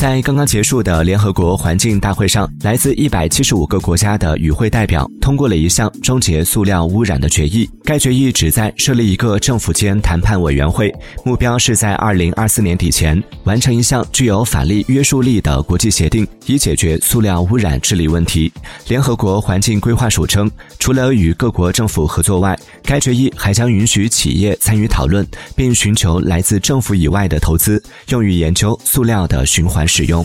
在刚刚结束的联合国环境大会上，来自一百七十五个国家的与会代表通过了一项终结塑料污染的决议。该决议旨在设立一个政府间谈判委员会，目标是在二零二四年底前完成一项具有法律约束力的国际协定，以解决塑料污染治理问题。联合国环境规划署称，除了与各国政府合作外，该决议还将允许企业参与讨论，并寻求来自政府以外的投资，用于研究塑料的循环使用。